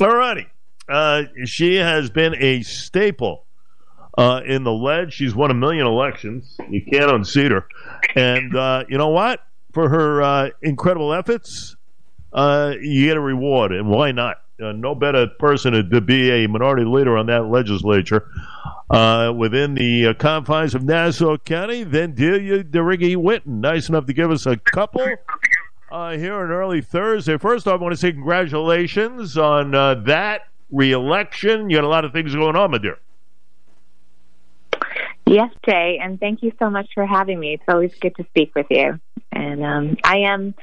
All righty. Uh, she has been a staple uh, in the ledge. She's won a million elections. You can't unseat her. And uh, you know what? For her uh, incredible efforts, uh, you get a reward. And why not? Uh, no better person to, be a minority leader on that legislature within the confines of Nassau County than Delia DeRiggi Whitten. Nice enough to give us a couple uh, here on early Thursday. First off, I want to say congratulations on uh, that reelection. You got a lot of things going on, my dear. Yes, Jay, and thank you so much for having me. It's always good to speak with you. And um, I am,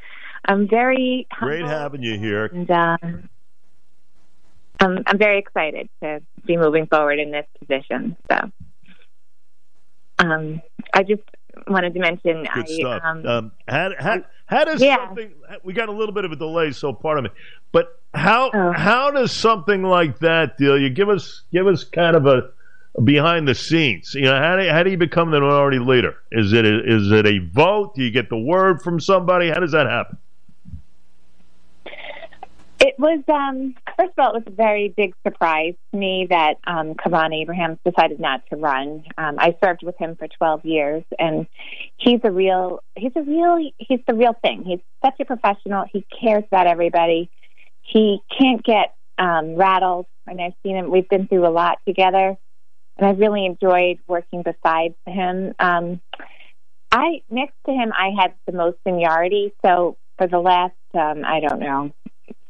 I'm very great having you here. And uh, I'm, I'm very excited to be moving forward in this position. So, um, I just wanted to mention. Good I, stuff. Um, um, how, how, how does yeah. something? We got a little bit of a delay, so pardon me. But how oh. how does something like that deal? You give us give us kind of a, a behind the scenes. You know, how do, how do you become the minority leader? Is it a, is it a vote? Do you get the word from somebody? How does that happen? It was, um, first of all, it was a very big surprise to me that um, Kevan Abrahams decided not to run. Um, I served with him for 12 years, and he's a real, he's a real, he's the real thing. He's such a professional. He cares about everybody. He can't get um, rattled, and I've seen him. We've been through a lot together, and I've really enjoyed working beside him. Um, I next to him, I had the most seniority, so for the last, um, I don't know,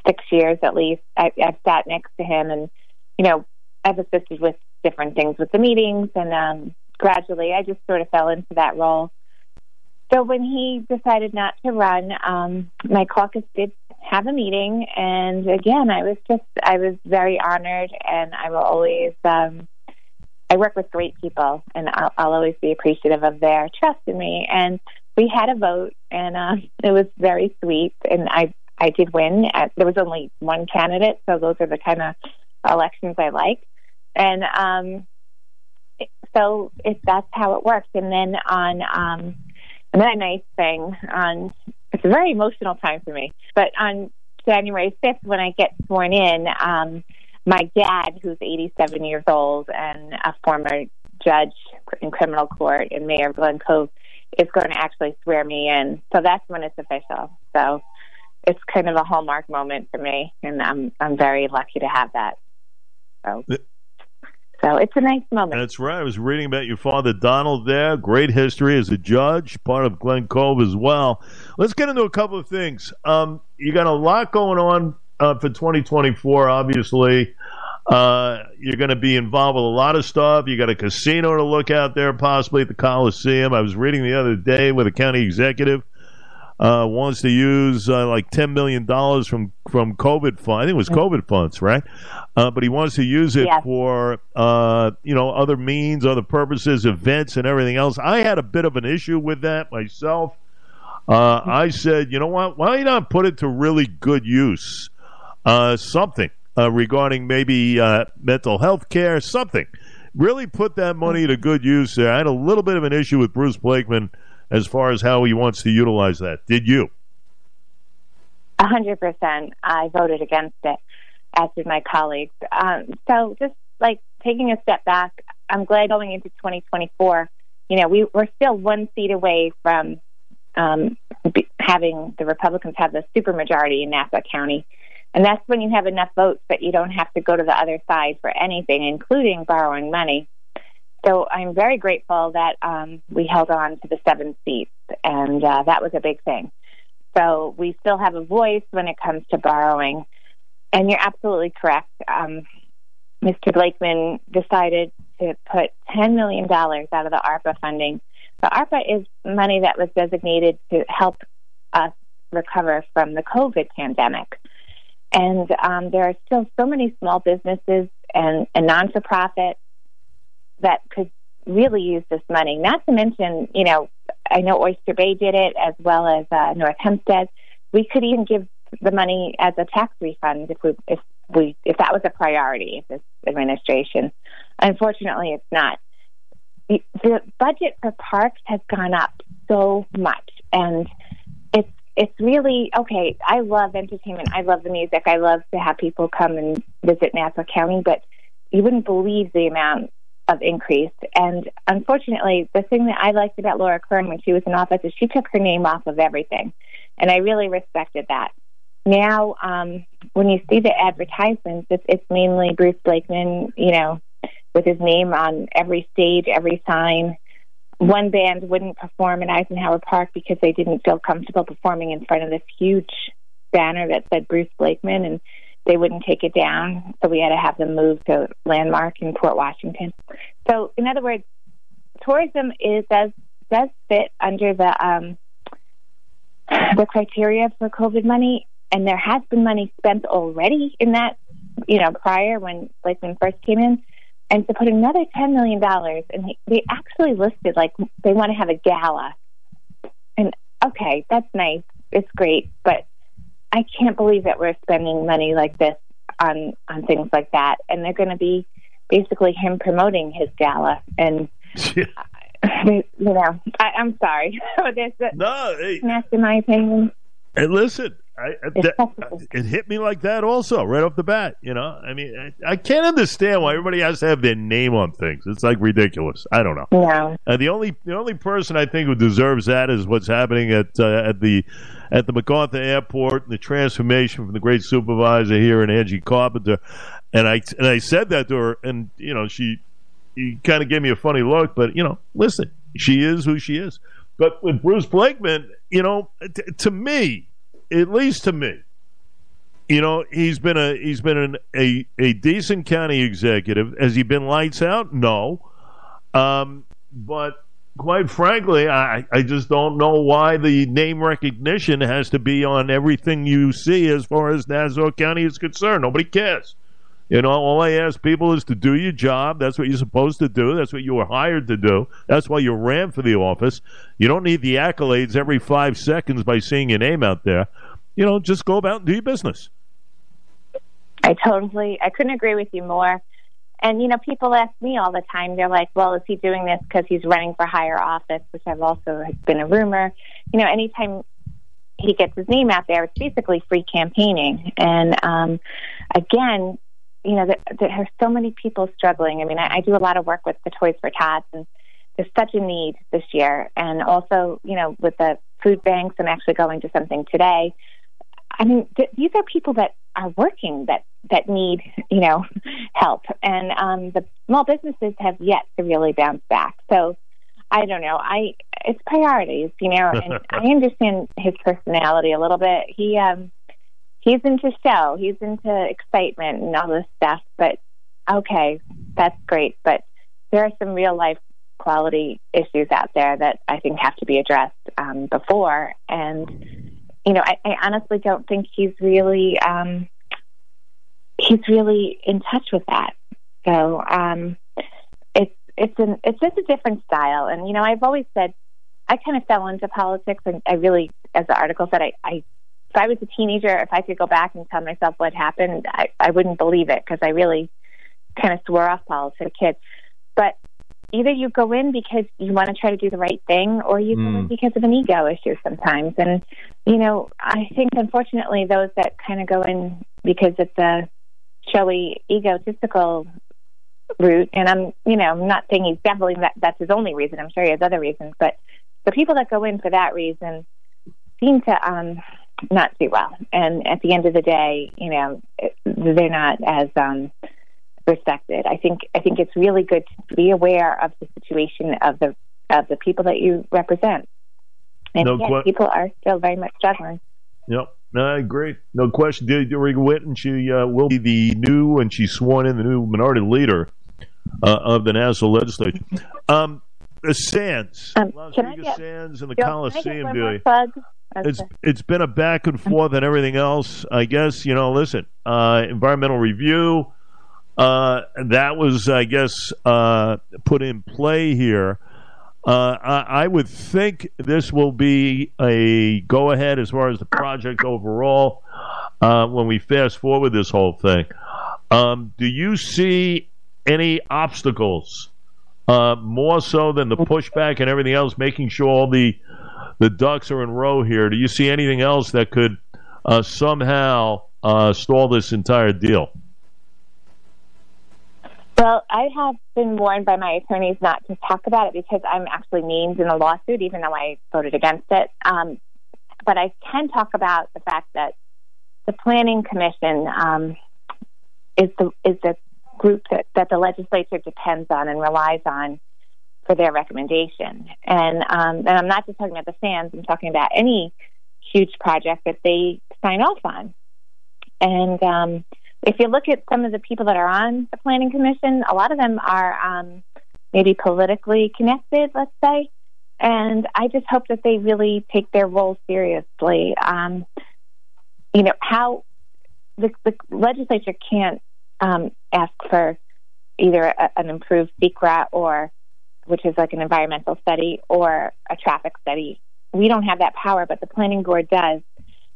six years at least. I, I've sat next to him, and you know, I've assisted with different things with the meetings, and um, gradually, I just sort of fell into that role. So when he decided not to run, um, my caucus did have a meeting, and again, I was just I was very honored, and I will always. Um, I work with great people, and I'll, I'll always be appreciative of their trust in me. And we had a vote, and uh, it was very sweet. And I I did win. At, there was only one candidate, so those are the kind of elections I like. And um, so if that's how it works. And then on um, another nice thing on it's a very emotional time for me. But on January fifth, when I get sworn in, um, my dad, who's 87 years old and a former judge in criminal court and mayor of Glen Cove, is going to actually swear me in. So that's when it's official. So it's kind of a hallmark moment for me, and I'm I'm very lucky to have that. So. So it's a nice moment. That's right. I was reading about your father, Donald, there. Great history as a judge, part of Glen Cove as well. Let's get into a couple of things. Um, you got a lot going on uh, for 2024, obviously. Uh, you're going to be involved with a lot of stuff. You got a casino to look out there, possibly at the Coliseum. I was reading the other day with a county executive uh, wants to use uh, like ten million dollars from from COVID fund. I think it was COVID funds, right? Uh, but he wants to use it for uh, you know other means, other purposes, events, and everything else. I had a bit of an issue with that myself. Uh, I said, you know what? Why not put it to really good use? Uh, something regarding maybe mental health care, something. Really put that money to good use there. I had a little bit of an issue with Bruce Blakeman as far as how he wants to utilize that. Did you? A hundred percent. I voted against it, as did my colleagues. Um, so just like taking a step back, I'm glad going into 2024. You know, we, we're still one seat away from um, having the Republicans have the supermajority in Nassau County. And that's when you have enough votes that you don't have to go to the other side for anything, including borrowing money. So I'm very grateful that um, we held on to the seven seats, and uh, that was a big thing. So we still have a voice when it comes to borrowing. And you're absolutely correct. Um, Mr. Blakeman decided to put $10 million out of the ARPA funding. The ARPA is money that was designated to help us recover from the COVID pandemic. And um, there are still so many small businesses and, and non for that could really use this money. Not to mention, you know, I know Oyster Bay did it as well as uh, North Hempstead. We could even give the money as a tax refund if we if we if that was a priority of this administration. Unfortunately, it's not. The budget for parks has gone up so much, and it's it's really okay. I love entertainment. I love the music. I love to have people come and visit Nassau County, but you wouldn't believe the amount of increase. And unfortunately, the thing that I liked about Laura Curran when she was in office is she took her name off of everything. And I really respected that. Now, um, when you see the advertisements, it's, it's mainly Bruce Blakeman, you know, with his name on every stage, every sign. One band wouldn't perform in Eisenhower Park because they didn't feel comfortable performing in front of this huge banner that said Bruce Blakeman, and they wouldn't take it down. So we had to have them move to Landmark in Port Washington. So, in other words, tourism is does does fit under the um, the criteria for COVID money, and there has been money spent already in that. You know, prior when Blakeman first came in, and to put another $10 million, and they, they actually listed like they want to have a gala. And okay, that's nice. It's great. But I can't believe that we're spending money like this on, on things like that. And they're going to be basically him promoting his gala. And, you know, I, am sorry. no, hey, that's in my opinion. And listen, I, that, it hit me like that also right off the bat. You know, I mean, I, I, can't understand why everybody has to have their name on things. It's like ridiculous. I don't know. Yeah. Uh, the only the only person I think who deserves that is what's happening at uh, at the at the MacArthur Airport and the transformation from the great supervisor here in Angie Carpenter. And I and I said that to her, and you know, she he kind of gave me a funny look, but you know, listen, she is who she is. But with Bruce Blakeman, you know, t- to me at least to me, you know, he's been a he's been an, a a decent county executive. Has he been lights out? No, um, but quite frankly, I I just don't know why the name recognition has to be on everything you see as far as Nassau County is concerned. Nobody cares. You know, all I ask people is to do your job. That's what you're supposed to do. That's what you were hired to do. That's why you ran for the office. You don't need the accolades every five seconds by seeing your name out there. You know, just go about and do your business. I totally, I couldn't agree with you more. And, you know, people ask me all the time, they're like, well, is he doing this because he's running for higher office, which I've also been a rumor. You know, anytime he gets his name out there, it's basically free campaigning. And um, again, you know, there, there are so many people struggling. I mean, I, I do a lot of work with the Toys for Tots, and there's such a need this year. And also, you know, with the food banks, I'm actually going to something today. I mean, th- these are people that are working that that need, you know, help, and um, the small businesses have yet to really bounce back. So, I don't know. I it's priorities, you know, and I understand his personality a little bit. He um he's into show, he's into excitement and all this stuff. But okay, that's great. But there are some real life quality issues out there that I think have to be addressed um, before. And you know, I, I honestly don't think he's really um, he's really in touch with that. So um, it's it's an it's just a different style. And you know, I've always said I kind of fell into politics, and I really, as the article said, I, I if I was a teenager, if I could go back and tell myself what happened, I, I wouldn't believe it because I really kind of swore off politics as a kid. But either you go in because you want to try to do the right thing or you mm. go in mm. because of an ego issue sometimes. And, you know, I think unfortunately those that kind of go in because it's a showy, egotistical route, and I'm, you know, I'm not saying he's definitely that, that's his only reason. I'm sure he has other reasons, but the people that go in for that reason seem to, um, not do well. And at the end of the day, you know, they're not as um, respected. I think I think it's really good to be aware of the situation of the of the people that you represent. And no again, people are still very much struggling. Yep. No, I agree. No question. DeRiggi Whitten, she uh, will be the new, and she's sworn in the new minority leader uh, of the national legislature. Um, the Sands, um, Las Vegas get, Sands, and the Coliseum, Billy it's it's been a back and forth and everything else. I guess you know. Listen, uh, environmental review. Uh, that was, I guess, uh, put in play here. Uh, I, I, would think this will be a go ahead as far as the project overall. Uh, when we fast forward this whole thing, um, do you see any obstacles uh, more so than the pushback and everything else? Making sure all the the Ducks are in row here. Do you see anything else that could somehow stall this entire deal? Well, I have been warned by my attorneys not to talk about it because I'm actually named in a lawsuit, even though I voted against it. Um, but I can talk about the fact that the Planning Commission um, is the is the group that, that the legislature depends on and relies on for their recommendation. And um, and I'm not just talking about the sands; I'm talking about any huge project that they sign off on. And um, if you look at some of the people that are on the Planning Commission, a lot of them are um, maybe politically connected, let's say. And I just hope that they really take their role seriously. Um, you know, how the, the legislature can't um, ask for either a, an improved SEQRA or, which is like an environmental study, or a traffic study. We don't have that power, but the planning board does.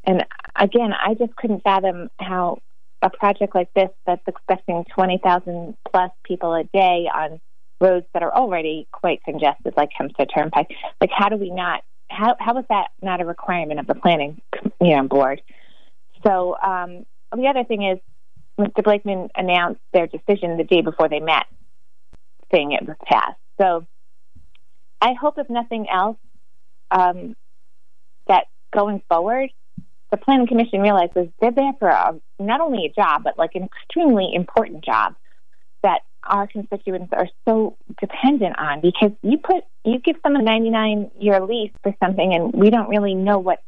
And again, I just couldn't fathom how a project like this that's expecting 20,000 plus people a day on roads that are already quite congested, like Hempstead Turnpike. Like, how do we not? How how is that not a requirement of the planning, you know, board? So um, the other thing is, Mr. Blakeman announced their decision the day before they met, saying it was passed. So I hope, if nothing else, um, that going forward, the planning commission realizes they're there for a, not only a job, but like an extremely important job that our constituents are so dependent on because you put you give them a 99 year lease for something and we don't really know what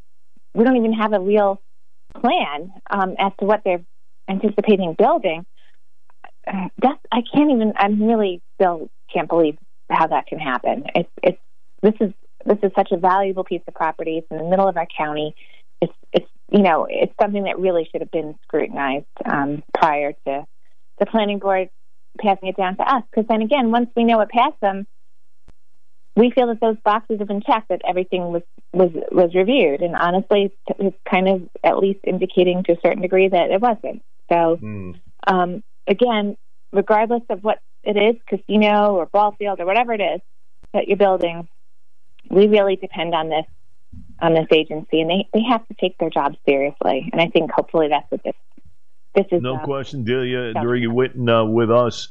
we don't even have a real plan um, as to what they're anticipating building. Uh, that's i can't even i'm really still can't believe how that can happen. It's it's this is this is such a valuable piece of property. It's in the middle of our county it's it's you know it's something that really should have been scrutinized um, prior to the planning board passing it down to us. Because then again, once we know it passed them, we feel that those boxes have been checked, that everything was was was reviewed, and honestly, it's kind of at least indicating to a certain degree that it wasn't. So, mm. um, again, regardless of what it is, casino or ball field or whatever it is that you're building, we really depend on this on this agency, and they they have to take their job seriously. And I think hopefully that's what this this is no uh, question, Delia. DeRiggi Whitten uh, with us,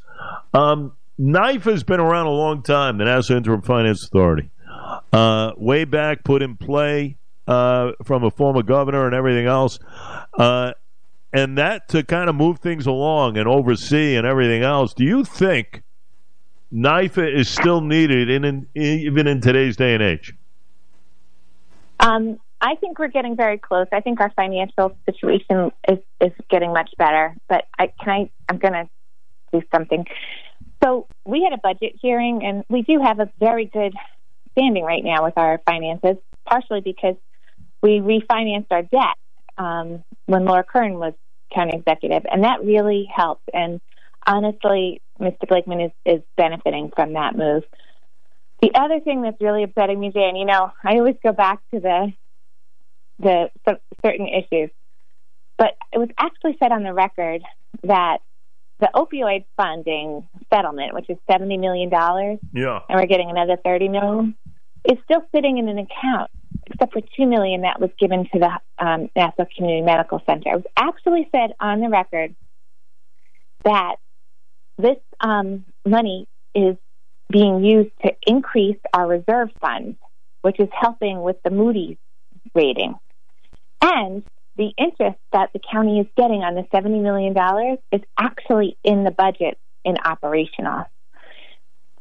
um, NIFA has been around a long time. The Nassau Interim Finance Authority, uh, way back, put in play uh, from a former governor and everything else, uh, and that to kind of move things along and oversee and everything else. Do you think NIFA is still needed in, in even in today's day and age? Um, I think we're getting very close. I think our financial situation is is getting much better. But I can I I'm going to do something. So we had a budget hearing, and we do have a very good standing right now with our finances, partially because we refinanced our debt um, when Laura Curran was county executive, and that really helped. And honestly, Mr. Blakeman is is benefiting from that move. The other thing that's really upsetting me, Jay, and you know, I always go back to the the certain issues. But it was actually said on the record that the opioid funding settlement, which is seventy million dollars, yeah, and we're getting another thirty million, is still sitting in an account, except for two million that was given to the um, Nassau Community Medical Center. It was actually said on the record that this um, money is being used to increase our reserve fund, which is helping with the Moody's rating. And the interest that the county is getting on the $70 million is actually in the budget in operational.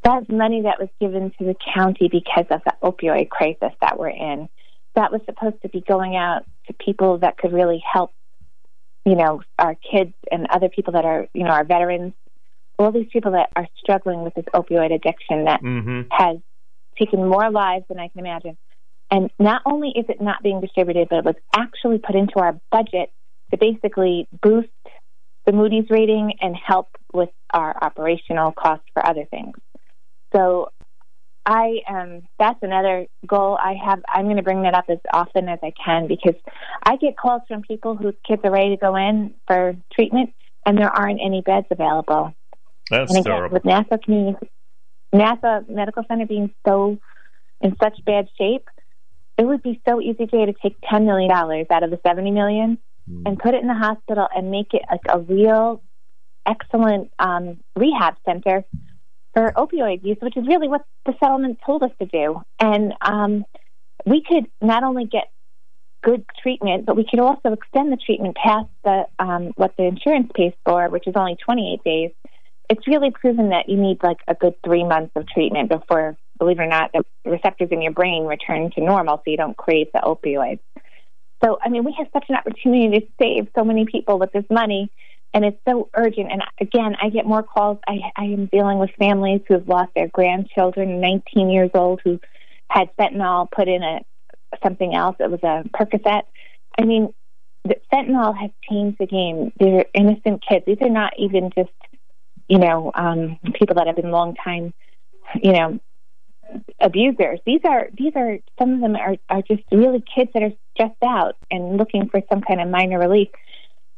That's money that was given to the county because of the opioid crisis that we're in. That was supposed to be going out to people that could really help, you know, our kids and other people that are, you know, our veterans, all these people that are struggling with this opioid addiction that mm-hmm. has taken more lives than I can imagine. And not only is it not being distributed, but it was actually put into our budget to basically boost the Moody's rating and help with our operational costs for other things. So I um that's another goal I have. I'm going to bring that up as often as I can because I get calls from people whose kids are ready to go in for treatment and there aren't any beds available. That's and again, terrible. With NASA Nassau Medical Center being so in such bad shape, it would be so easy, Jay, to take $10 million out of the $70 million mm. and put it in the hospital and make it like a real excellent um, rehab center for opioid use, which is really what the settlement told us to do. And um, we could not only get good treatment, but we could also extend the treatment past the um, what the insurance pays for, which is only 28 days. It's really proven that you need like a good three months of treatment before, believe it or not, the receptors in your brain return to normal, so you don't crave the opioids. So, I mean, we have such an opportunity to save so many people with this money, and it's so urgent. And again, I get more calls. I, I am dealing with families who have lost their grandchildren, 19 years old, who had fentanyl put in a something else. It was a Percocet. I mean, fentanyl has changed the game. They're innocent kids. These are not even just, you know, um, people that have been long time, you know, abusers. These are these are some of them are are just really kids that are stressed out and looking for some kind of minor relief.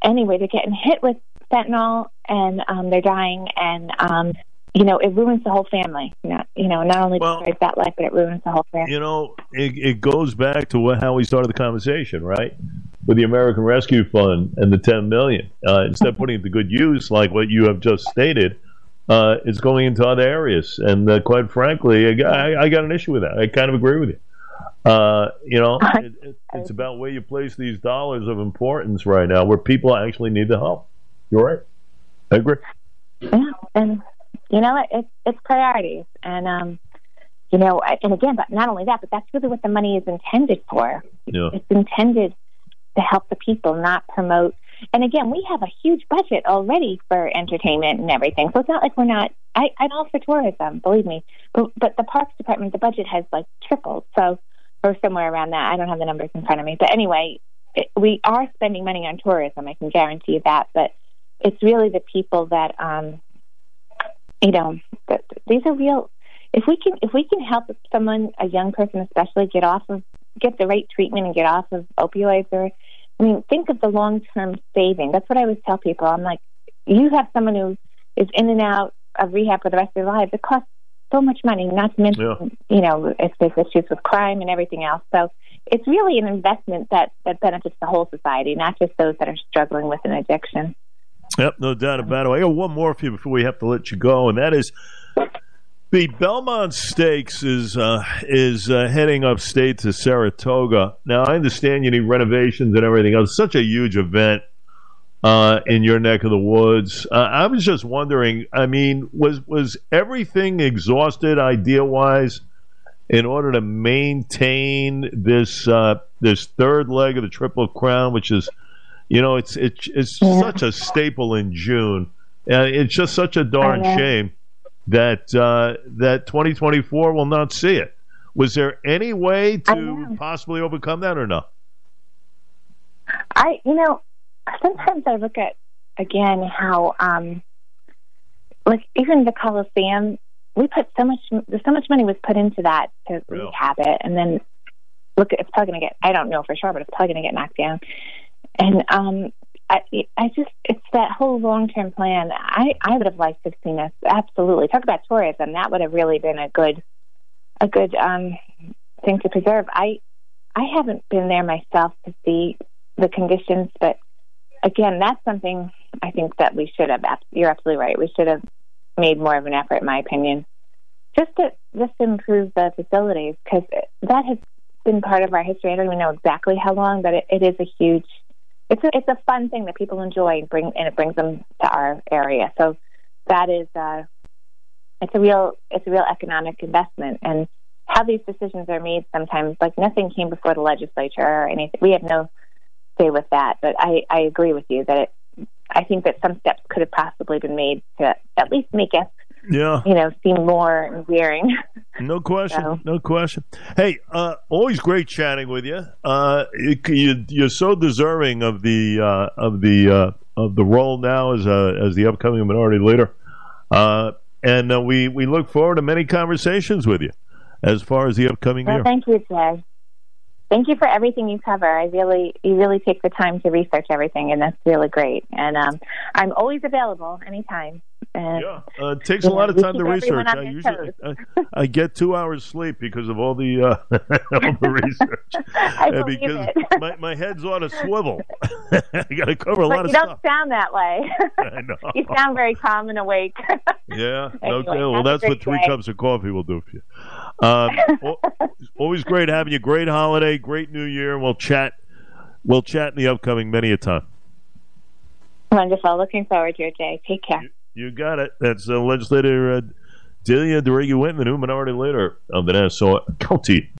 Anyway, they're getting hit with fentanyl and um, they're dying, and um, you know, it ruins the whole family. Not, you know, not only well, destroys that life, but it ruins the whole family. You know, it, it goes back to what, how we started the conversation, right? With the American Rescue Fund and the ten million. Uh, instead of putting it to good use, like what you have just stated, uh, it's going into other areas. And uh, quite frankly, I, I, got an issue with that. I kind of agree with you. Uh, you know, it, it, it's about where you place these dollars of importance right now, where people actually need the help. You're right. I agree. Yeah, and you know, it's it's priorities, and um, you know, and again, but not only that, but that's really what the money is intended for. Yeah. It's intended to help the people, not promote. And again, we have a huge budget already for entertainment and everything, so it's not like we're not. I, I'm all for tourism, believe me, but but the Parks Department, the budget has like tripled, so or somewhere around that. I don't have the numbers in front of me, but anyway, it, we are spending money on tourism. I can guarantee you that, but it's really the people that um, you know, these are real. If we can, if we can help someone, a young person especially, get off of, get the right treatment and get off of opioids, or, I mean, think of the long term saving. That's what I always tell people. I'm like, you have someone who is in and out of rehab for the rest of their lives. It costs so much money, not to mention, yeah. you know, if there's issues with crime and everything else. So it's really an investment that, that benefits the whole society, not just those that are struggling with an addiction. Yep, no doubt about it. I got one more for you before we have to let you go, and that is the Belmont Stakes is uh, is uh, heading upstate to Saratoga. Now, I understand you need renovations and everything else. Such a huge event uh, in your neck of the woods. Uh, I was just wondering. I mean, was was everything exhausted idea wise in order to maintain this uh, this third leg of the Triple Crown, which is you know, it's it's it's such a staple in June. Uh, it's just such a darn shame that uh, that 2024 will not see it. Was there any way to possibly overcome that or no? I, you know, sometimes I look at again how, um, like even the Coliseum, we put so much, so much money was put into that to Real. rehab it, and then look, it's probably going to get. I don't know for sure, but it's probably going to get knocked down. And um, I, I just, that whole long term plan. I, I would have liked to have seen us absolutely talk about tourism. That would have really been a good, a good um, thing to preserve. I, I haven't been there myself to see the conditions, but again, that's something I think that we should have. You're absolutely right. We should have made more of an effort, in my opinion, just to just to improve the facilities because that has been part of our history. I don't even know exactly how long, but it, it is a huge it's a, it's a fun thing that people enjoy and bring and it brings them to our area. So that is uh, it's a real it's a real economic investment and how these decisions are made sometimes like nothing came before the legislature or anything. We have no say with that, but I I agree with you that it I think that some steps could have possibly been made to at least make us yeah, you know, seem more endearing. No question, so. no question. Hey, uh, always great chatting with you. Uh, you. are so deserving of the uh, of the uh, of the role now as a, as the upcoming minority leader, uh, and uh, we we look forward to many conversations with you as far as the upcoming well, year. Thank you, Jay. Thank you for everything you cover. I really, you really take the time to research everything, and that's really great. And um, I'm always available anytime. And, yeah, uh, it takes a lot of time to research. I usually I, I, get two hours sleep because of all the uh, all the research. I believe because it. my, my head's on a swivel. I got to cover a but lot you don't sound that way. I know. you sound very calm and awake. Yeah. Anyway, okay. Well, that's what three day. cups of coffee will do for you. Al- always great having you. Great holiday. Great New Year. We'll chat. We'll chat in the upcoming many a time. Wonderful. Looking forward to your day. Take care. You got it. That's uh, legislator uh, Delia DeRiggi Whitten, who minority leader of the Nassau County